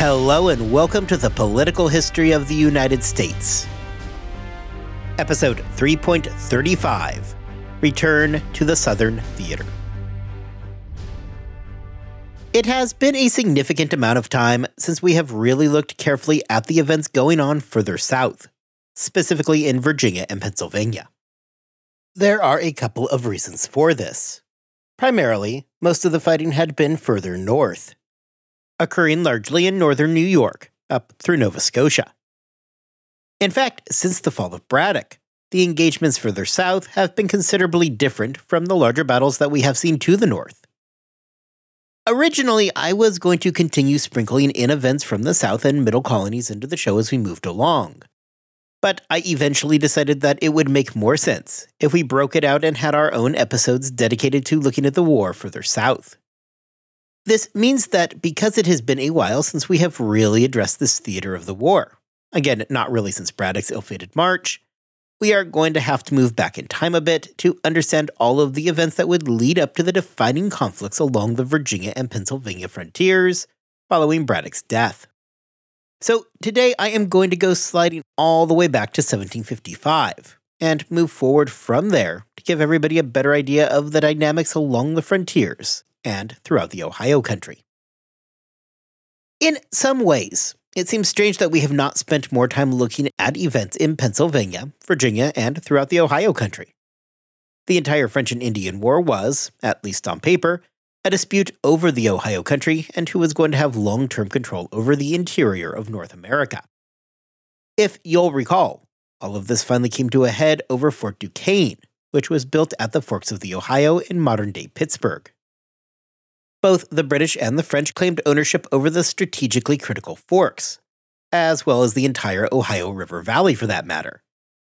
Hello, and welcome to the Political History of the United States. Episode 3.35 Return to the Southern Theater. It has been a significant amount of time since we have really looked carefully at the events going on further south, specifically in Virginia and Pennsylvania. There are a couple of reasons for this. Primarily, most of the fighting had been further north, occurring largely in northern New York, up through Nova Scotia. In fact, since the fall of Braddock, the engagements further south have been considerably different from the larger battles that we have seen to the north. Originally, I was going to continue sprinkling in events from the south and middle colonies into the show as we moved along. But I eventually decided that it would make more sense if we broke it out and had our own episodes dedicated to looking at the war further south. This means that because it has been a while since we have really addressed this theater of the war, again, not really since Braddock's ill fated march, we are going to have to move back in time a bit to understand all of the events that would lead up to the defining conflicts along the Virginia and Pennsylvania frontiers following Braddock's death. So today I am going to go sliding all the way back to 1755 and move forward from there to give everybody a better idea of the dynamics along the frontiers and throughout the Ohio country. In some ways, it seems strange that we have not spent more time looking at events in Pennsylvania, Virginia, and throughout the Ohio country. The entire French and Indian War was, at least on paper, a dispute over the Ohio country and who was going to have long term control over the interior of North America. If you'll recall, all of this finally came to a head over Fort Duquesne, which was built at the forks of the Ohio in modern day Pittsburgh. Both the British and the French claimed ownership over the strategically critical forks, as well as the entire Ohio River Valley for that matter.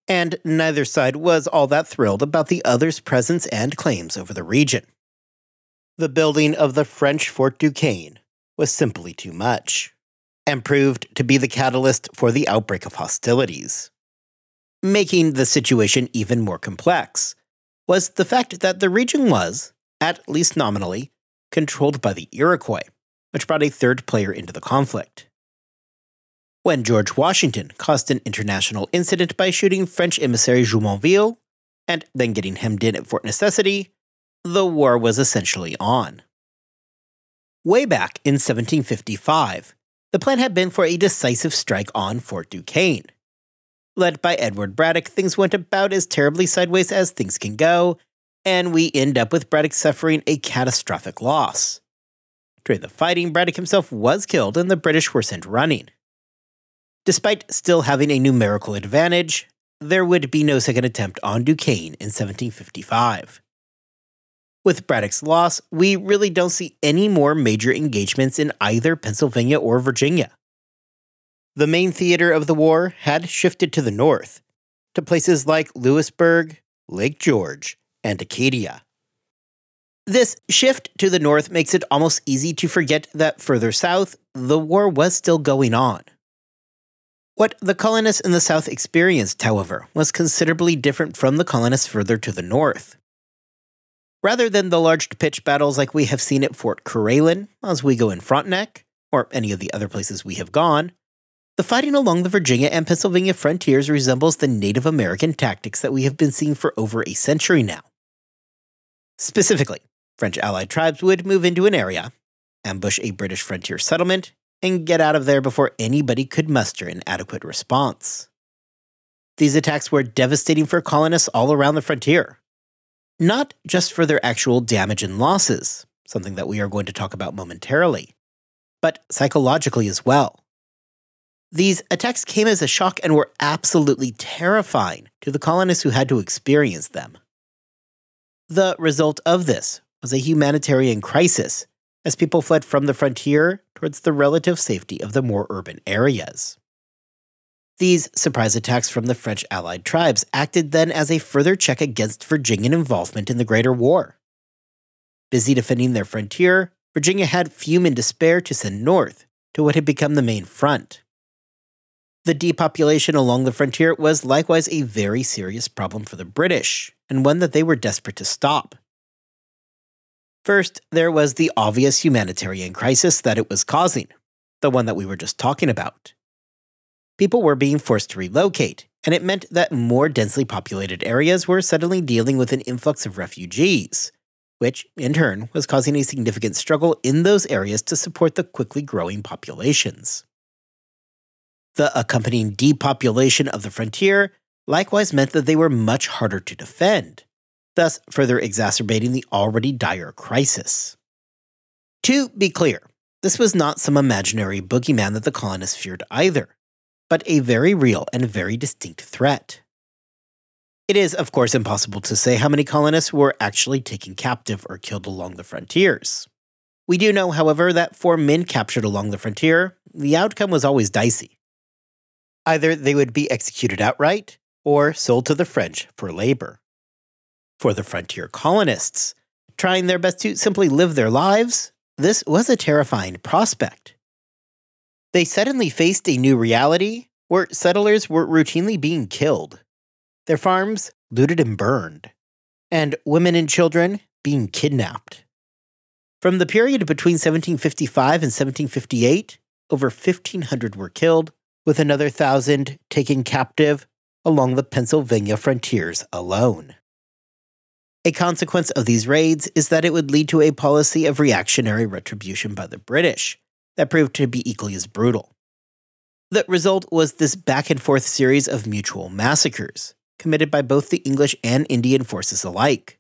And neither side was all that thrilled about the other's presence and claims over the region. The building of the French Fort Duquesne was simply too much, and proved to be the catalyst for the outbreak of hostilities. Making the situation even more complex was the fact that the region was, at least nominally, controlled by the Iroquois, which brought a third player into the conflict. When George Washington caused an international incident by shooting French emissary Jumonville, and then getting hemmed in at Fort Necessity, the war was essentially on. Way back in 1755, the plan had been for a decisive strike on Fort Duquesne. Led by Edward Braddock, things went about as terribly sideways as things can go, and we end up with Braddock suffering a catastrophic loss. During the fighting, Braddock himself was killed and the British were sent running. Despite still having a numerical advantage, there would be no second attempt on Duquesne in 1755. With Braddock's loss, we really don't see any more major engagements in either Pennsylvania or Virginia. The main theater of the war had shifted to the north, to places like Louisburg, Lake George, and Acadia. This shift to the north makes it almost easy to forget that further south, the war was still going on. What the colonists in the south experienced, however, was considerably different from the colonists further to the north. Rather than the large pitched battles like we have seen at Fort Carillon, Oswego, and Frontenac, or any of the other places we have gone, the fighting along the Virginia and Pennsylvania frontiers resembles the Native American tactics that we have been seeing for over a century now. Specifically, French allied tribes would move into an area, ambush a British frontier settlement, and get out of there before anybody could muster an adequate response. These attacks were devastating for colonists all around the frontier, not just for their actual damage and losses, something that we are going to talk about momentarily, but psychologically as well. These attacks came as a shock and were absolutely terrifying to the colonists who had to experience them. The result of this was a humanitarian crisis as people fled from the frontier towards the relative safety of the more urban areas. These surprise attacks from the French allied tribes acted then as a further check against Virginian involvement in the Greater War. Busy defending their frontier, Virginia had fume and despair to send north to what had become the main front. The depopulation along the frontier was likewise a very serious problem for the British, and one that they were desperate to stop. First, there was the obvious humanitarian crisis that it was causing, the one that we were just talking about. People were being forced to relocate, and it meant that more densely populated areas were suddenly dealing with an influx of refugees, which, in turn, was causing a significant struggle in those areas to support the quickly growing populations. The accompanying depopulation of the frontier likewise meant that they were much harder to defend, thus further exacerbating the already dire crisis. To be clear, this was not some imaginary boogeyman that the colonists feared either, but a very real and very distinct threat. It is, of course, impossible to say how many colonists were actually taken captive or killed along the frontiers. We do know, however, that for men captured along the frontier, the outcome was always dicey. Either they would be executed outright, or sold to the French for labor. For the frontier colonists, trying their best to simply live their lives, this was a terrifying prospect. They suddenly faced a new reality where settlers were routinely being killed, their farms looted and burned, and women and children being kidnapped. From the period between 1755 and 1758, over 1,500 were killed, with another thousand taken captive along the Pennsylvania frontiers alone. A consequence of these raids is that it would lead to a policy of reactionary retribution by the British that proved to be equally as brutal. The result was this back and forth series of mutual massacres, committed by both the English and Indian forces alike.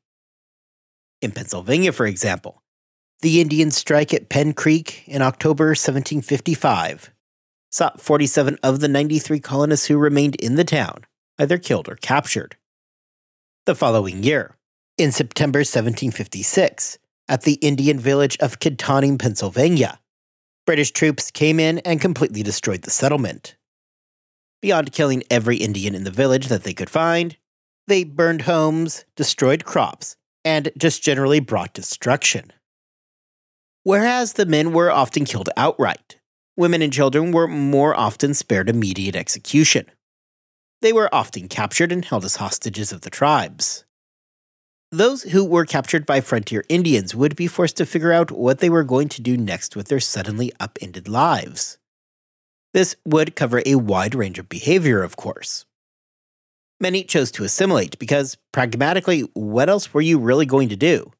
In Pennsylvania, for example, the Indian strike at Penn Creek in October 1755 saw 47 of the 93 colonists who remained in the town either killed or captured. The following year, in September 1756, at the Indian village of Kittanning, Pennsylvania, British troops came in and completely destroyed the settlement. Beyond killing every Indian in the village that they could find, they burned homes, destroyed crops, and just generally brought destruction. Whereas the men were often killed outright, women and children were more often spared immediate execution. They were often captured and held as hostages of the tribes. Those who were captured by frontier Indians would be forced to figure out what they were going to do next with their suddenly upended lives. This would cover a wide range of behavior, of course. Many chose to assimilate because, pragmatically, what else were you really going to do?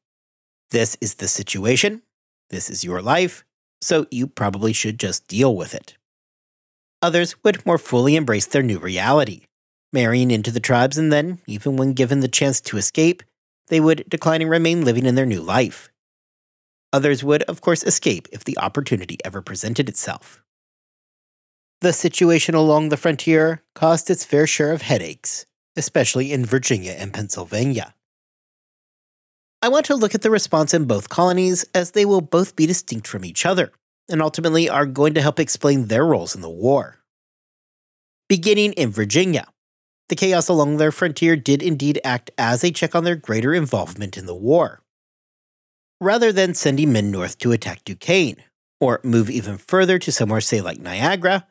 This is the situation, this is your life, so you probably should just deal with it. Others would more fully embrace their new reality, marrying into the tribes, and then, even when given the chance to escape, they would decline and remain living in their new life. Others would, of course, escape if the opportunity ever presented itself. The situation along the frontier caused its fair share of headaches, especially in Virginia and Pennsylvania. I want to look at the response in both colonies as they will both be distinct from each other, and ultimately are going to help explain their roles in the war. Beginning in Virginia, the chaos along their frontier did indeed act as a check on their greater involvement in the war. Rather than sending men north to attack Duquesne, or move even further to somewhere, say, like Niagara,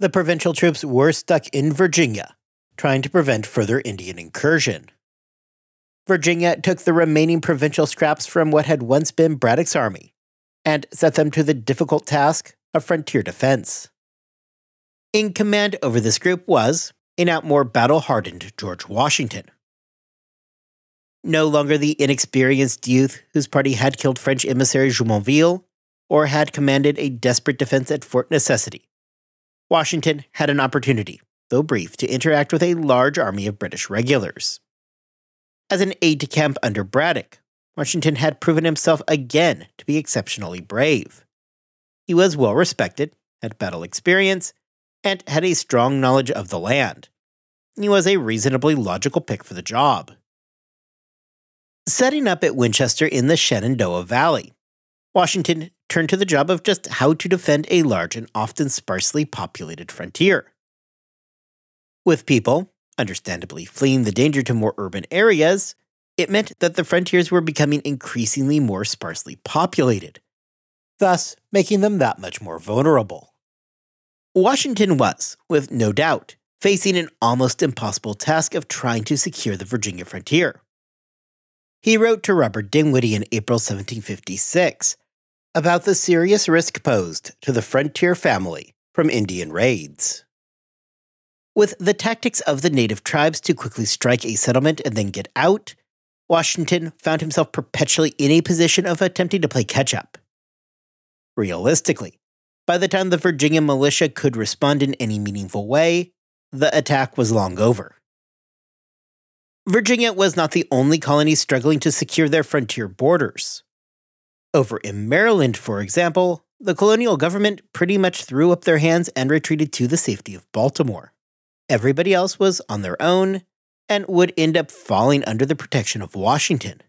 the provincial troops were stuck in Virginia, trying to prevent further Indian incursion. Virginia took the remaining provincial scraps from what had once been Braddock's army and set them to the difficult task of frontier defense. In command over this group was, a now more battle hardened George Washington. No longer the inexperienced youth whose party had killed French emissary Jumonville or had commanded a desperate defense at Fort Necessity. Washington had an opportunity, though brief, to interact with a large army of British regulars. As an aide de camp under Braddock, Washington had proven himself again to be exceptionally brave. He was well respected, had battle experience, and had a strong knowledge of the land. He was a reasonably logical pick for the job. Setting up at Winchester in the Shenandoah Valley, Washington turned to the job of just how to defend a large and often sparsely populated frontier. With people, understandably, fleeing the danger to more urban areas, it meant that the frontiers were becoming increasingly more sparsely populated, thus making them that much more vulnerable. Washington was, with no doubt, facing an almost impossible task of trying to secure the Virginia frontier. He wrote to Robert Dinwiddie in April 1756 about the serious risk posed to the frontier family from Indian raids. With the tactics of the native tribes to quickly strike a settlement and then get out, Washington found himself perpetually in a position of attempting to play catch up. Realistically, by the time the Virginia militia could respond in any meaningful way, the attack was long over. Virginia was not the only colony struggling to secure their frontier borders. Over in Maryland, for example, the colonial government pretty much threw up their hands and retreated to the safety of Baltimore. Everybody else was on their own and would end up falling under the protection of Washington.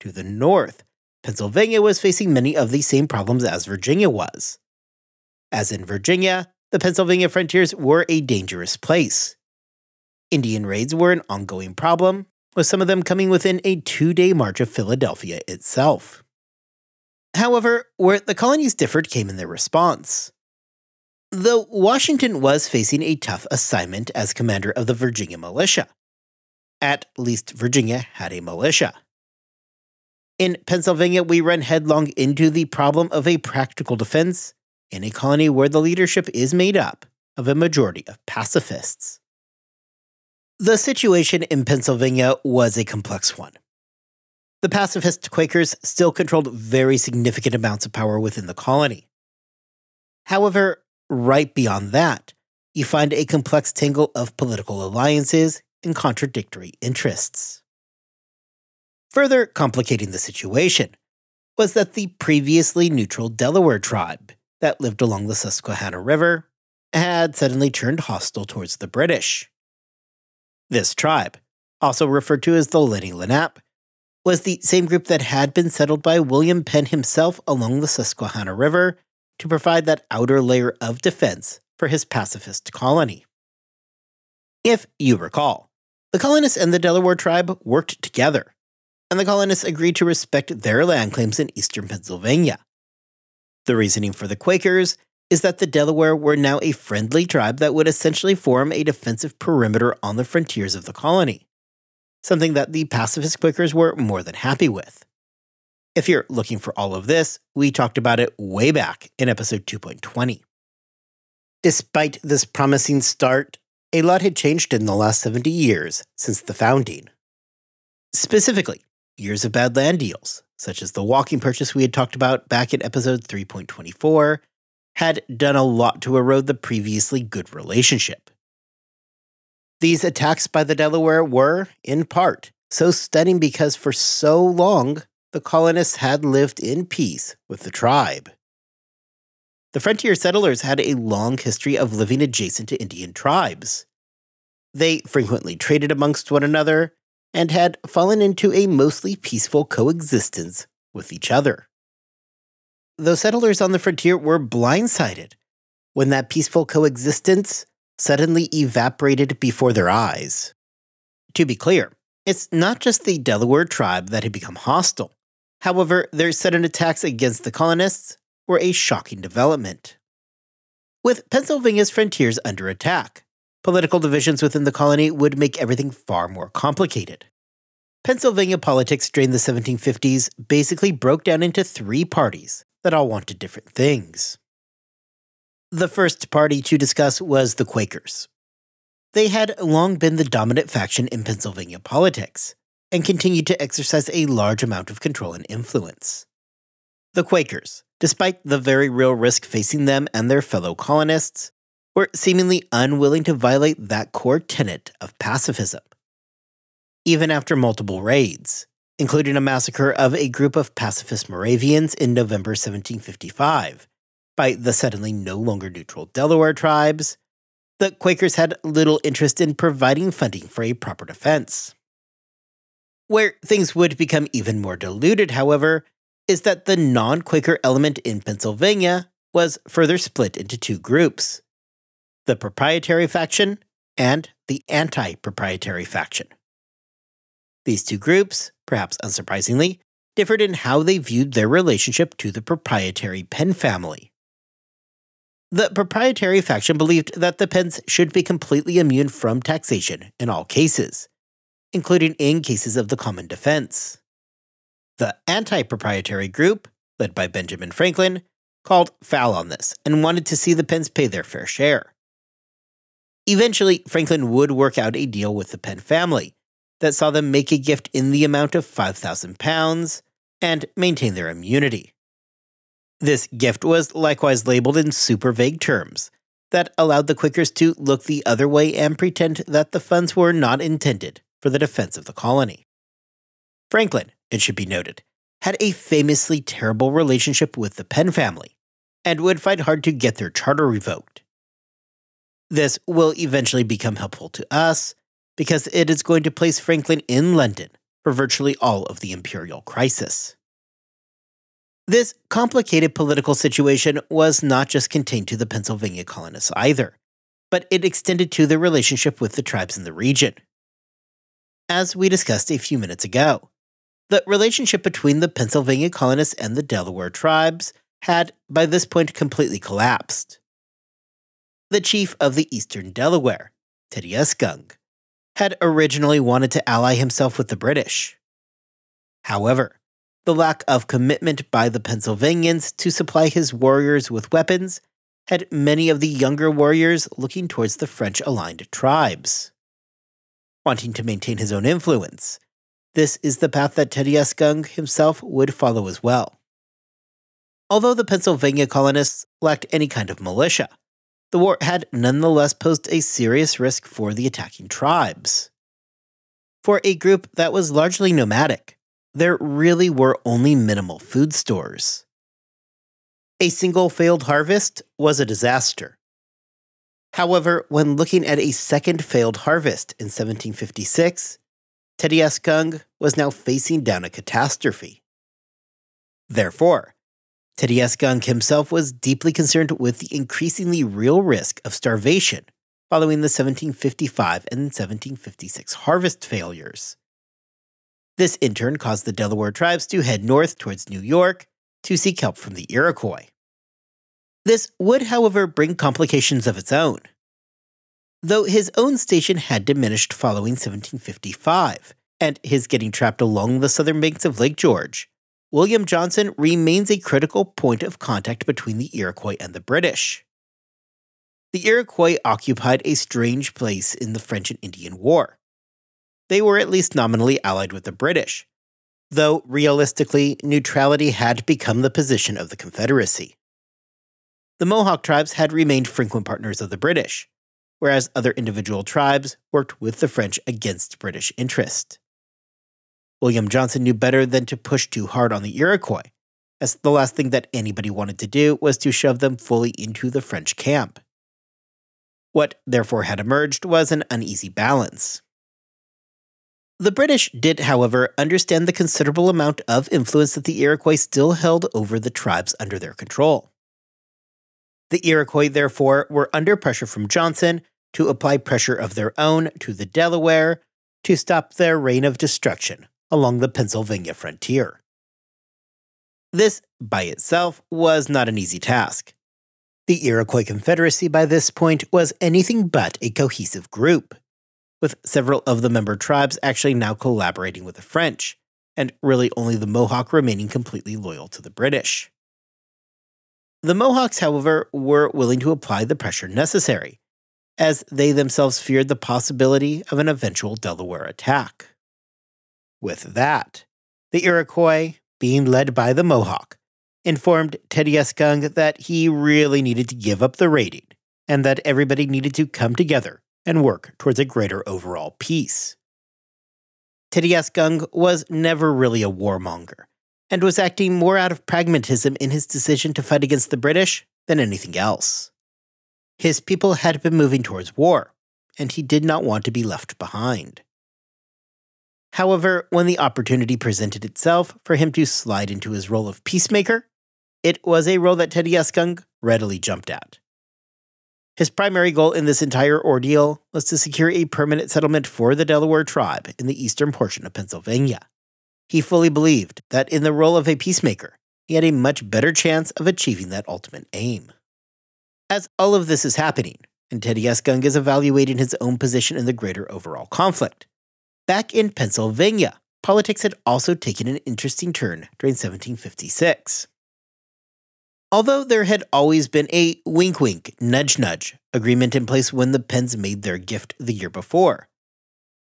To the north, Pennsylvania was facing many of the same problems as Virginia was. As in Virginia, the Pennsylvania frontiers were a dangerous place. Indian raids were an ongoing problem, with some of them coming within a two day march of Philadelphia itself. However, where the colonies differed came in their response. Though Washington was facing a tough assignment as commander of the Virginia militia. At least Virginia had a militia. In Pennsylvania, we run headlong into the problem of a practical defense in a colony where the leadership is made up of a majority of pacifists. The situation in Pennsylvania was a complex one. The pacifist Quakers still controlled very significant amounts of power within the colony. However, right beyond that, you find a complex tangle of political alliances and contradictory interests. Further complicating the situation was that the previously neutral Delaware tribe that lived along the Susquehanna River had suddenly turned hostile towards the British. This tribe, also referred to as the Lenni Lenape, was the same group that had been settled by William Penn himself along the Susquehanna River to provide that outer layer of defense for his pacifist colony. If you recall, the colonists and the Delaware tribe worked together, and the colonists agreed to respect their land claims in eastern Pennsylvania. The reasoning for the Quakers is that the Delaware were now a friendly tribe that would essentially form a defensive perimeter on the frontiers of the colony, something that the pacifist Quakers were more than happy with. If you're looking for all of this, we talked about it way back in episode 2.20. Despite this promising start, a lot had changed in the last 70 years since the founding. Specifically, years of bad land deals, such as the walking purchase we had talked about back in episode 3.24, had done a lot to erode the previously good relationship. These attacks by the Delaware were, in part, so stunning because for so long the colonists had lived in peace with the tribe. The frontier settlers had a long history of living adjacent to Indian tribes. They frequently traded amongst one another and had fallen into a mostly peaceful coexistence with each other the settlers on the frontier were blindsided when that peaceful coexistence suddenly evaporated before their eyes. To be clear, it's not just the Delaware tribe that had become hostile. However, their sudden attacks against the colonists were a shocking development. With Pennsylvania's frontiers under attack, political divisions within the colony would make everything far more complicated. Pennsylvania politics during the 1750s basically broke down into three parties that all wanted different things. The first party to discuss was the Quakers. They had long been the dominant faction in Pennsylvania politics and continued to exercise a large amount of control and influence. The Quakers, despite the very real risk facing them and their fellow colonists, were seemingly unwilling to violate that core tenet of pacifism. Even after multiple raids, including a massacre of a group of pacifist Moravians in November 1755 by the suddenly no longer neutral Delaware tribes, the Quakers had little interest in providing funding for a proper defense. Where things would become even more diluted, however, is that the non Quaker element in Pennsylvania was further split into two groups the proprietary faction and the anti proprietary faction. These two groups, perhaps unsurprisingly, differed in how they viewed their relationship to the proprietary Penn family. The proprietary faction believed that the Penns should be completely immune from taxation in all cases, including in cases of the common defense. The anti proprietary group, led by Benjamin Franklin, called foul on this and wanted to see the Penns pay their fair share. Eventually, Franklin would work out a deal with the Penn family that saw them make a gift in the amount of 5,000 pounds and maintain their immunity. This gift was likewise labeled in super vague terms that allowed the Quakers to look the other way and pretend that the funds were not intended for the defense of the colony. Franklin, it should be noted, had a famously terrible relationship with the Penn family and would fight hard to get their charter revoked. This will eventually become helpful to us because it is going to place Franklin in London for virtually all of the imperial crisis. This complicated political situation was not just contained to the Pennsylvania colonists either, but it extended to the relationship with the tribes in the region. As we discussed a few minutes ago, the relationship between the Pennsylvania colonists and the Delaware tribes had, by this point, completely collapsed. The chief of the eastern Delaware, Teedyuscung, had originally wanted to ally himself with the British. However, the lack of commitment by the Pennsylvanians to supply his warriors with weapons had many of the younger warriors looking towards the French aligned tribes. Wanting to maintain his own influence, this is the path that Teedyuscung himself would follow as well. Although the Pennsylvania colonists lacked any kind of militia, the war had nonetheless posed a serious risk for the attacking tribes. For a group that was largely nomadic, there really were only minimal food stores. A single failed harvest was a disaster. However, when looking at a second failed harvest in 1756, Teedyuscung was now facing down a catastrophe. Therefore, Teedyuscung himself was deeply concerned with the increasingly real risk of starvation following the 1755 and 1756 harvest failures. This in turn caused the Delaware tribes to head north towards New York to seek help from the Iroquois. This would, however, bring complications of its own though his own station had diminished following 1755 and his getting trapped along the southern banks of Lake George. William Johnson remains a critical point of contact between the Iroquois and the British. The Iroquois occupied a strange place in the French and Indian War. They were at least nominally allied with the British, though realistically, neutrality had become the position of the Confederacy. The Mohawk tribes had remained frequent partners of the British, whereas other individual tribes worked with the French against British interest. William Johnson knew better than to push too hard on the Iroquois, as the last thing that anybody wanted to do was to shove them fully into the French camp. What therefore had emerged was an uneasy balance. The British did, however, understand the considerable amount of influence that the Iroquois still held over the tribes under their control. The Iroquois, therefore, were under pressure from Johnson to apply pressure of their own to the Delaware to stop their reign of destruction along the Pennsylvania frontier. This, by itself, was not an easy task. The Iroquois Confederacy by this point was anything but a cohesive group, with several of the member tribes actually now collaborating with the French, and really only the Mohawk remaining completely loyal to the British. The Mohawks, however, were willing to apply the pressure necessary as they themselves feared the possibility of an eventual Delaware attack. With that, the Iroquois, being led by the Mohawk, informed Teedyuscung that he really needed to give up the raiding and that everybody needed to come together and work towards a greater overall peace. Teedyuscung was never really a warmonger and was acting more out of pragmatism in his decision to fight against the British than anything else. His people had been moving towards war, and he did not want to be left behind. However, when the opportunity presented itself for him to slide into his role of peacemaker, it was a role that Teedyuscung readily jumped at. His primary goal in this entire ordeal was to secure a permanent settlement for the Delaware tribe in the eastern portion of Pennsylvania. He fully believed that in the role of a peacemaker, he had a much better chance of achieving that ultimate aim. As all of this is happening, and Teedyuscung is evaluating his own position in the greater overall conflict. Back in Pennsylvania, politics had also taken an interesting turn during 1756. Although there had always been a wink wink, nudge nudge agreement in place when the Penns made their gift the year before,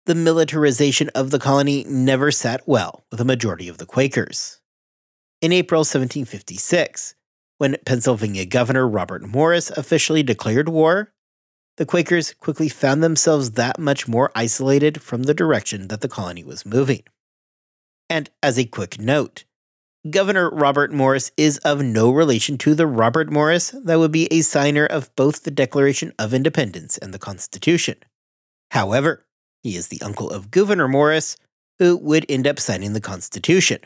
the militarization of the colony never sat well with a majority of the Quakers. In April 1756, when Pennsylvania Governor Robert Morris officially declared war, the Quakers quickly found themselves that much more isolated from the direction that the colony was moving. And as a quick note, Governor Robert Morris is of no relation to the Robert Morris that would be a signer of both the Declaration of Independence and the Constitution. However, he is the uncle of Gouverneur Morris, who would end up signing the Constitution.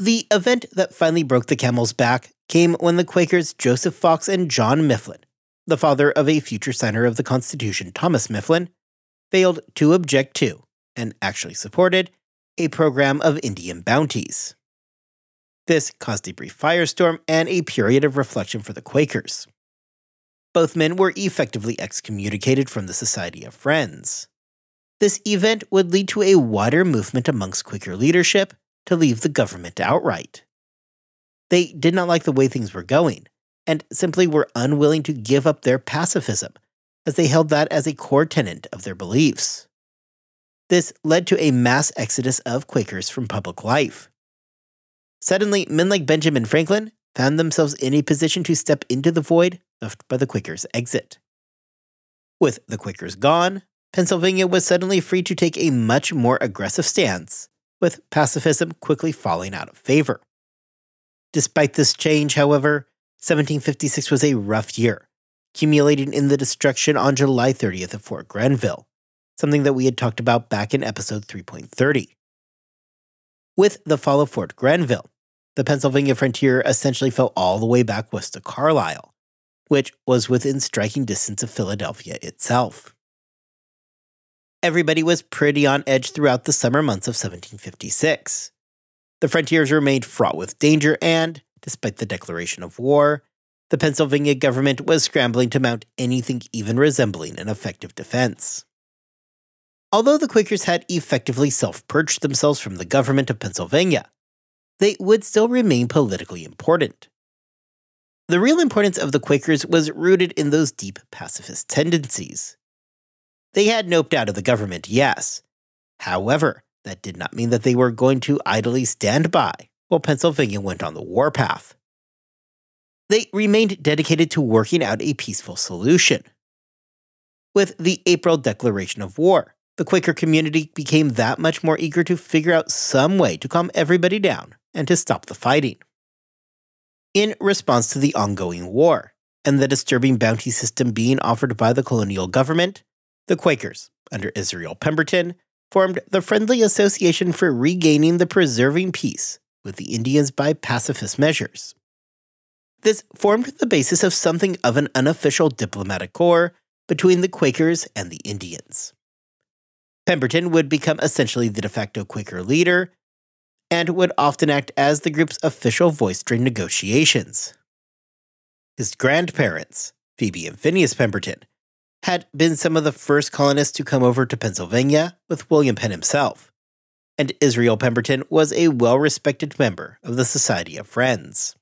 The event that finally broke the camel's back came when the Quakers Joseph Fox and John Mifflin, the father of a future signer of the Constitution, Thomas Mifflin, failed to object to, and actually supported, a program of Indian bounties. This caused a brief firestorm and a period of reflection for the Quakers. Both men were effectively excommunicated from the Society of Friends. This event would lead to a wider movement amongst Quaker leadership to leave the government outright. They did not like the way things were going, and simply were unwilling to give up their pacifism, as they held that as a core tenet of their beliefs. This led to a mass exodus of Quakers from public life. Suddenly, men like Benjamin Franklin found themselves in a position to step into the void left by the Quakers' exit. With the Quakers gone, Pennsylvania was suddenly free to take a much more aggressive stance, with pacifism quickly falling out of favor. Despite this change, however, 1756 was a rough year, accumulating in the destruction on July 30th of Fort Granville, something that we had talked about back in episode 3.30. With the fall of Fort Granville, the Pennsylvania frontier essentially fell all the way back west to Carlisle, which was within striking distance of Philadelphia itself. Everybody was pretty on edge throughout the summer months of 1756. The frontiers remained fraught with danger, and, despite the declaration of war, the Pennsylvania government was scrambling to mount anything even resembling an effective defense. Although the Quakers had effectively self purged themselves from the government of Pennsylvania, they would still remain politically important. The real importance of the Quakers was rooted in those deep pacifist tendencies. They had noped out of the government, yes. However, that did not mean that they were going to idly stand by while Pennsylvania went on the warpath. They remained dedicated to working out a peaceful solution. With the April Declaration of War, the Quaker community became that much more eager to figure out some way to calm everybody down and to stop the fighting. In response to the ongoing war and the disturbing bounty system being offered by the colonial government, the Quakers, under Israel Pemberton, formed the Friendly Association for Regaining the Preserving Peace with the Indians by Pacifist Measures. This formed the basis of something of an unofficial diplomatic corps between the Quakers and the Indians. Pemberton would become essentially the de facto Quaker leader and would often act as the group's official voice during negotiations. His grandparents, Phoebe and Phineas Pemberton, had been some of the first colonists to come over to Pennsylvania with William Penn himself, and Israel Pemberton was a well respected member of the Society of Friends.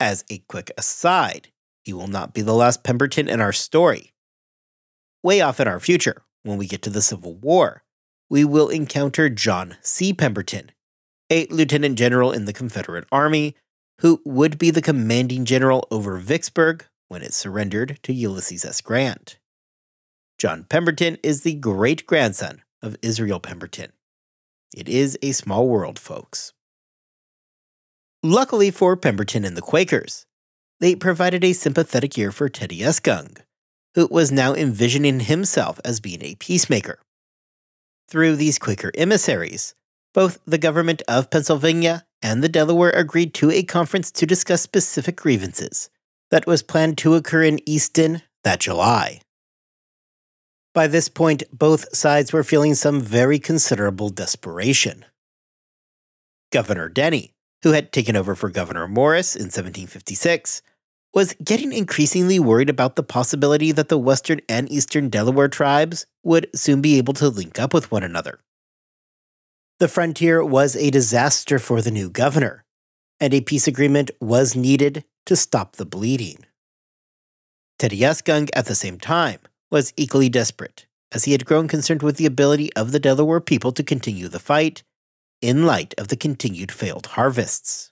As a quick aside, he will not be the last Pemberton in our story. Way off in our future, when we get to the Civil War, we will encounter John C. Pemberton, a lieutenant general in the Confederate Army who would be the commanding general over Vicksburg when it surrendered to Ulysses S. Grant. John Pemberton is the great grandson of Israel Pemberton. It is a small world, folks. Luckily for Pemberton and the Quakers, they provided a sympathetic ear for Teedyuscung, who was now envisioning himself as being a peacemaker. Through these Quaker emissaries, both the government of Pennsylvania and the Delaware agreed to a conference to discuss specific grievances that was planned to occur in Easton that July. By this point, both sides were feeling some very considerable desperation. Governor Denny, who had taken over for Governor Morris in 1756, was getting increasingly worried about the possibility that the western and eastern Delaware tribes would soon be able to link up with one another. The frontier was a disaster for the new governor, and a peace agreement was needed to stop the bleeding. Teddy Teedyuscung, at the same time, was equally desperate, as he had grown concerned with the ability of the Delaware people to continue the fight in light of the continued failed harvests.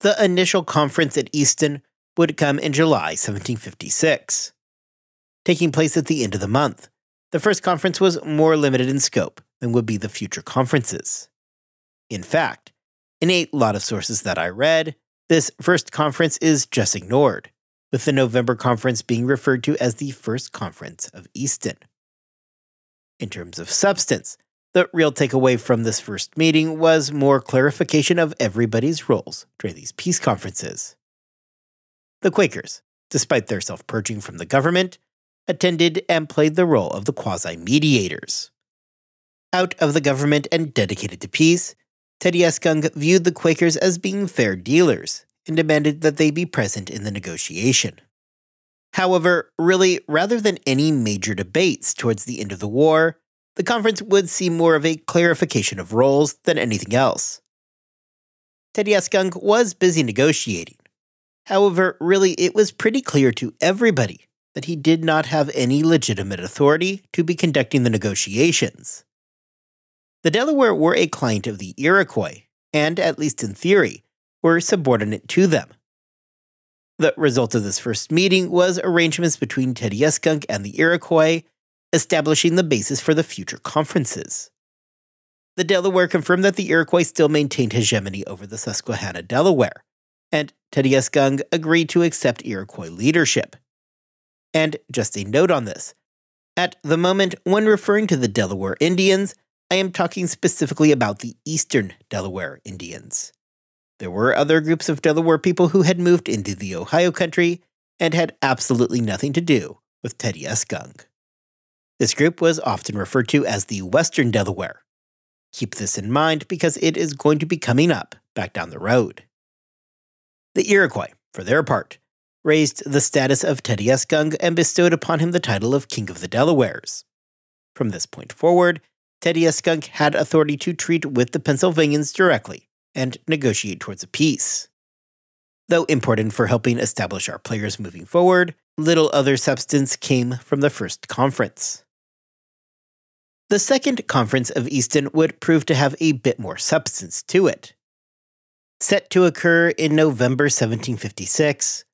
The initial conference at Easton would come in July 1756. Taking place at the end of the month, the first conference was more limited in scope than would be the future conferences. In fact, in a lot of sources that I read, this first conference is just ignored, with the November conference being referred to as the First Conference of Easton. In terms of substance, the real takeaway from this first meeting was more clarification of everybody's roles during these peace conferences. The Quakers, despite their self purging from the government, attended and played the role of the quasi mediators. Out of the government and dedicated to peace, Teedyuscung viewed the Quakers as being fair dealers and demanded that they be present in the negotiation. However, really, rather than any major debates towards the end of the war, the conference would see more of a clarification of roles than anything else. Teddy Teedyuscung was busy negotiating. However, really, it was pretty clear to everybody that he did not have any legitimate authority to be conducting the negotiations. The Delaware were a client of the Iroquois, and, at least in theory, were subordinate to them. The result of this first meeting was arrangements between Teedyuscung and the Iroquois, establishing the basis for the future conferences. The Delaware confirmed that the Iroquois still maintained hegemony over the Susquehanna Delaware, and Teedyuscung agreed to accept Iroquois leadership. And just a note on this at the moment, when referring to the Delaware Indians, I am talking specifically about the Eastern Delaware Indians. There were other groups of Delaware people who had moved into the Ohio country and had absolutely nothing to do with Teedyuscung. This group was often referred to as the Western Delaware. Keep this in mind because it is going to be coming up back down the road. The Iroquois, for their part, raised the status of Teedyuscung and bestowed upon him the title of King of the Delawares. From this point forward, Teddy S. Teedyuscung had authority to treat with the Pennsylvanians directly and negotiate towards a peace. Though important for helping establish our players moving forward, little other substance came from the first conference. The second conference of Easton would prove to have a bit more substance to it. Set to occur in November 1756,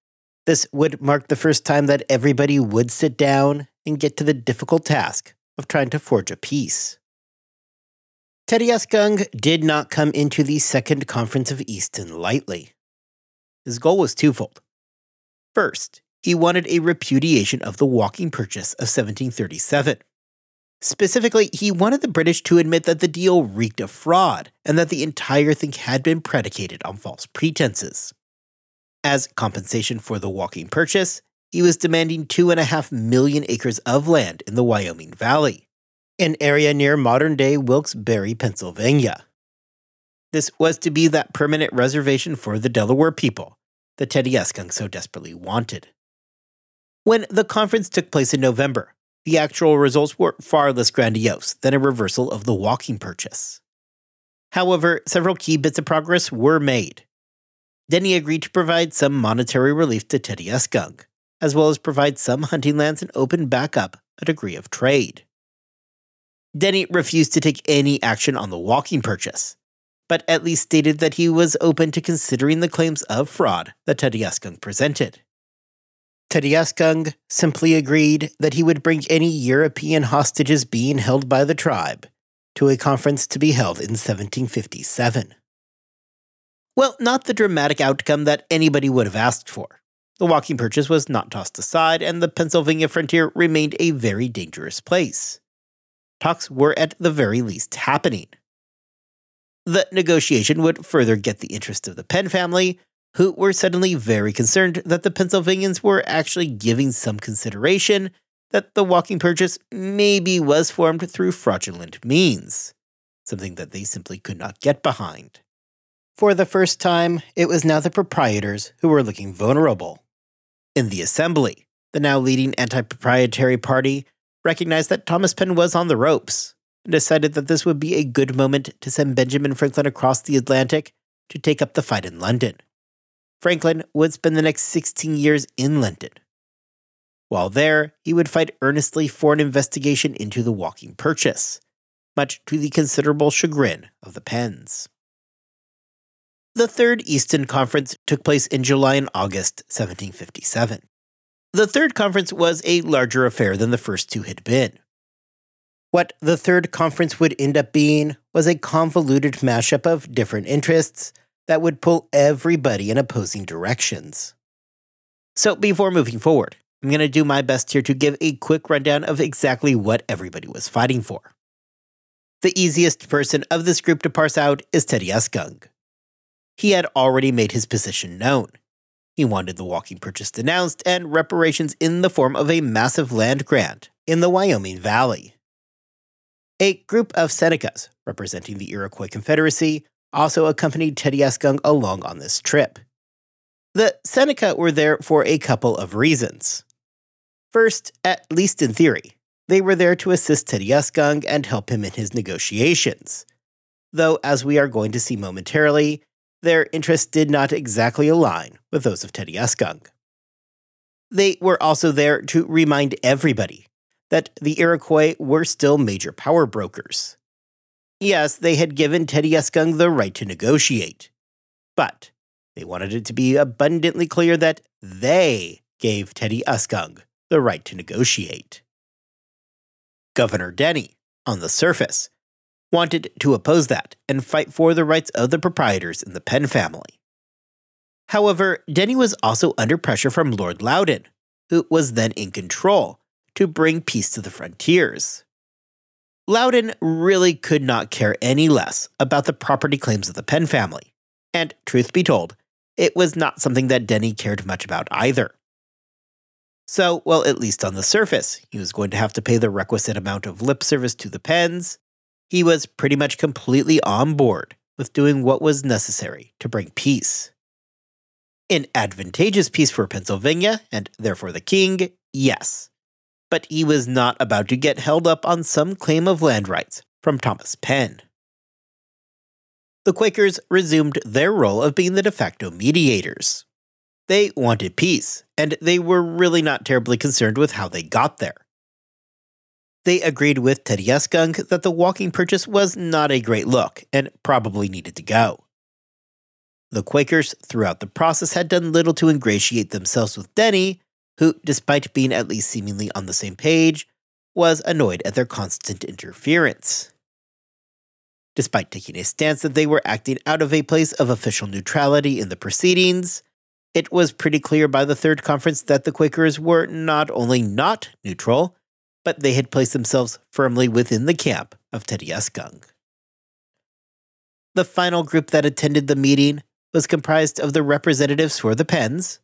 this would mark the first time that everybody would sit down and get to the difficult task of trying to forge a peace. Teedyuscung did not come into the Second Conference of Easton lightly. His goal was twofold. First, he wanted a repudiation of the walking purchase of 1737. Specifically, he wanted the British to admit that the deal reeked of fraud and that the entire thing had been predicated on false pretenses. As compensation for the walking purchase, he was demanding two and a half million acres of land in the Wyoming Valley an area near modern day Wilkes-Barre, Pennsylvania. This was to be that permanent reservation for the Delaware people that Teedyuscung so desperately wanted. When the conference took place in November, the actual results were far less grandiose than a reversal of the walking purchase. However, several key bits of progress were made. Denny agreed to provide some monetary relief to Teedyuscung, as well as provide some hunting lands and open back up a degree of trade. Denny refused to take any action on the walking purchase, but at least stated that he was open to considering the claims of fraud that Teedyuscung presented. Teedyuscung simply agreed that he would bring any European hostages being held by the tribe to a conference to be held in 1757. Well, not the dramatic outcome that anybody would have asked for. The walking purchase was not tossed aside, and the Pennsylvania frontier remained a very dangerous place talks were at the very least happening. The negotiation would further get the interest of the Penn family, who were suddenly very concerned that the Pennsylvanians were actually giving some consideration that the walking purchase maybe was formed through fraudulent means, something that they simply could not get behind. For the first time, it was now the proprietors who were looking vulnerable. In the Assembly, the now leading anti proprietary party recognized that Thomas Penn was on the ropes and decided that this would be a good moment to send Benjamin Franklin across the Atlantic to take up the fight in London. Franklin would spend the next 16 years in London. While there, he would fight earnestly for an investigation into the walking purchase, much to the considerable chagrin of the Penns. The Third Easton Conference took place in July and August 1757. The Third Conference was a larger affair than the first two had been. What the Third Conference would end up being was a convoluted mashup of different interests that would pull everybody in opposing directions. So, before moving forward, I'm going to do my best here to give a quick rundown of exactly what everybody was fighting for. The easiest person of this group to parse out is Teedyuscung he had already made his position known. He wanted the walking purchase denounced and reparations in the form of a massive land grant in the Wyoming Valley. A group of Senecas, representing the Iroquois Confederacy, also accompanied Teedyuscung along on this trip. The Seneca were there for a couple of reasons. First, at least in theory, they were there to assist Teedyuscung and help him in his negotiations. Though, as we are going to see momentarily, their interests did not exactly align with those of Teedyuscung. They were also there to remind everybody that the Iroquois were still major power brokers. Yes, they had given Teedyuscung the right to negotiate, but they wanted it to be abundantly clear that they gave Teedyuscung the right to negotiate. Governor Denny, on the surface, wanted to oppose that and fight for the rights of the proprietors in the Penn family. However, Denny was also under pressure from Lord Loudon, who was then in control, to bring peace to the frontiers. Loudon really could not care any less about the property claims of the Penn family, and truth be told, it was not something that Denny cared much about either. So, well, at least on the surface, he was going to have to pay the requisite amount of lip service to the Penns, he was pretty much completely on board with doing what was necessary to bring peace. An advantageous peace for Pennsylvania, and therefore the king, yes. But he was not about to get held up on some claim of land rights from Thomas Penn. The Quakers resumed their role of being the de facto mediators. They wanted peace, and they were really not terribly concerned with how they got there. They agreed with Teedyuscung that the walking purchase was not a great look and probably needed to go. The Quakers throughout the process had done little to ingratiate themselves with Denny, who, despite being at least seemingly on the same page, was annoyed at their constant interference. Despite taking a stance that they were acting out of a place of official neutrality in the proceedings, it was pretty clear by the Third Conference that the Quakers were not only not neutral, but they had placed themselves firmly within the camp of Teedyuscung. The final group that attended the meeting was comprised of the representatives for the Penns,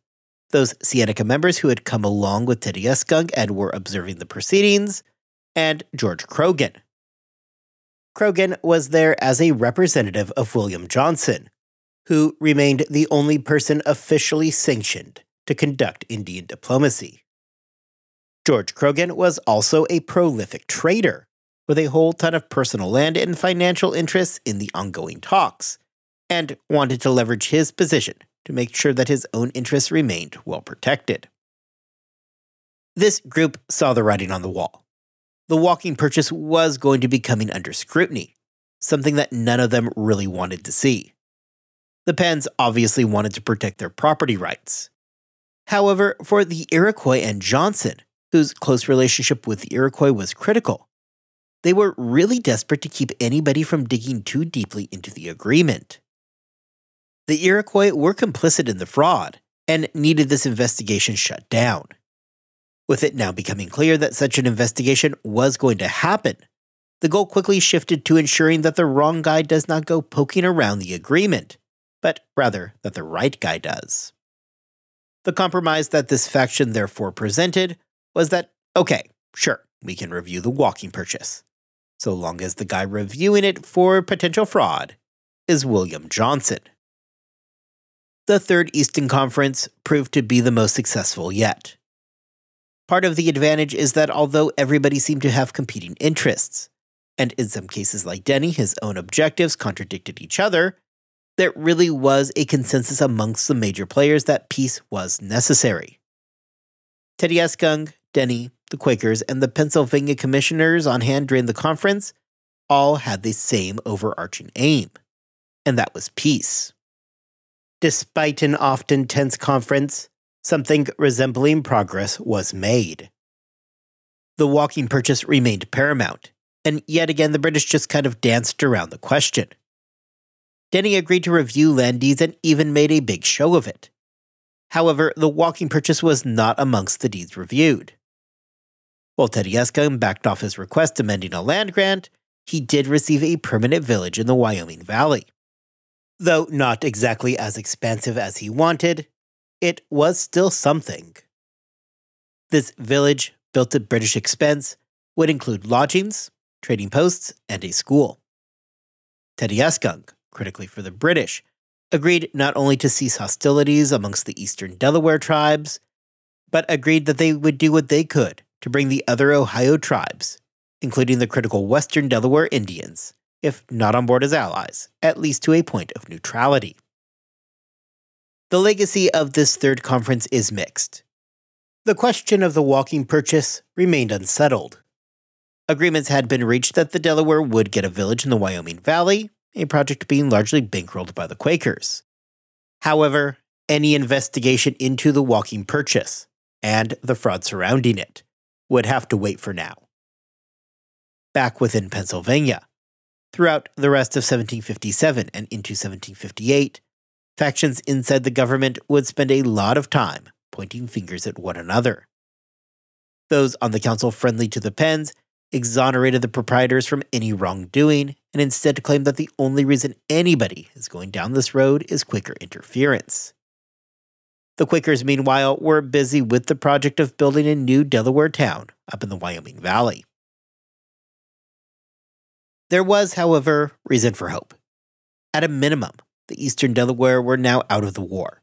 those Seneca members who had come along with Teedyuscung and were observing the proceedings, and George Croghan. Croghan was there as a representative of William Johnson, who remained the only person officially sanctioned to conduct Indian diplomacy. George Croghan was also a prolific trader, with a whole ton of personal land and financial interests in the ongoing talks, and wanted to leverage his position to make sure that his own interests remained well protected. This group saw the writing on the wall. The walking purchase was going to be coming under scrutiny, something that none of them really wanted to see. The Penns obviously wanted to protect their property rights. However, for the Iroquois and Johnson, whose close relationship with the Iroquois was critical. They were really desperate to keep anybody from digging too deeply into the agreement. The Iroquois were complicit in the fraud and needed this investigation shut down. With it now becoming clear that such an investigation was going to happen, the goal quickly shifted to ensuring that the wrong guy does not go poking around the agreement, but rather that the right guy does. The compromise that this faction therefore presented was that, okay, sure, we can review the walking purchase, so long as the guy reviewing it for potential fraud is William Johnson. The Third Easton Conference proved to be the most successful yet. Part of the advantage is that although everybody seemed to have competing interests, and in some cases like Denny, his own objectives contradicted each other, there really was a consensus amongst the major players that peace was necessary. Teedyuscung, Denny, the Quakers, and the Pennsylvania commissioners on hand during the conference all had the same overarching aim, and that was peace. Despite an often tense conference, something resembling progress was made. The walking purchase remained paramount, and yet again the British just kind of danced around the question. Denny agreed to review land deeds and even made a big show of it. However, the walking purchase was not amongst the deeds reviewed. While Teedyuscung backed off his request amending a land grant, he did receive a permanent village in the Wyoming Valley. Though not exactly as expansive as he wanted, it was still something. This village, built at British expense, would include lodgings, trading posts, and a school. Teedyuscung, critically for the British, agreed not only to cease hostilities amongst the eastern Delaware tribes, but agreed that they would do what they could to bring the other Ohio tribes, including the critical western Delaware Indians, if not on board as allies, at least to a point of neutrality. The legacy of this third conference is mixed. The question of the walking purchase remained unsettled. Agreements had been reached that the Delaware would get a village in the Wyoming Valley, a project being largely bankrolled by the Quakers. However, any investigation into the walking purchase and the fraud surrounding it would have to wait for now. Back within Pennsylvania, throughout the rest of 1757 and into 1758, factions inside the government would spend a lot of time pointing fingers at one another. Those on the council friendly to the Penns exonerated the proprietors from any wrongdoing and instead claimed that the only reason anybody is going down this road is Quaker interference. The Quakers, meanwhile, were busy with the project of building a new Delaware town up in the Wyoming Valley. There was, however, reason for hope. At a minimum, the eastern Delaware were now out of the war.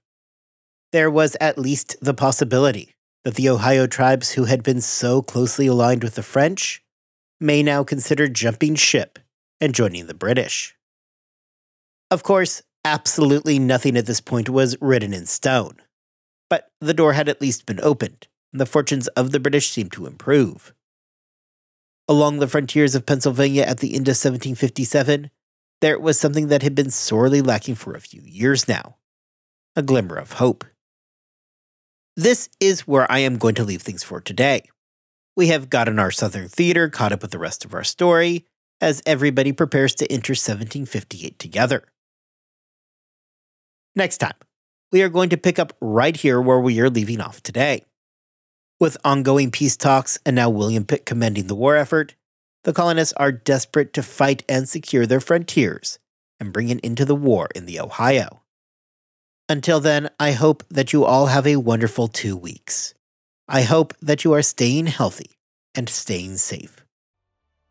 There was at least the possibility that the Ohio tribes who had been so closely aligned with the French may now consider jumping ship and joining the British. Of course, absolutely nothing at this point was written in stone, but the door had at least been opened, and the fortunes of the British seemed to improve. Along the frontiers of Pennsylvania at the end of 1757, there was something that had been sorely lacking for a few years now a glimmer of hope. This is where I am going to leave things for today. We have gotten our Southern theater caught up with the rest of our story as everybody prepares to enter 1758 together. Next time, we are going to pick up right here where we are leaving off today. With ongoing peace talks and now William Pitt commending the war effort, the colonists are desperate to fight and secure their frontiers and bring an end to the war in the Ohio. Until then, I hope that you all have a wonderful two weeks. I hope that you are staying healthy and staying safe.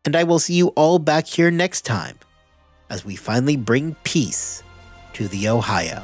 And I will see you all back here next time as we finally bring peace to the Ohio.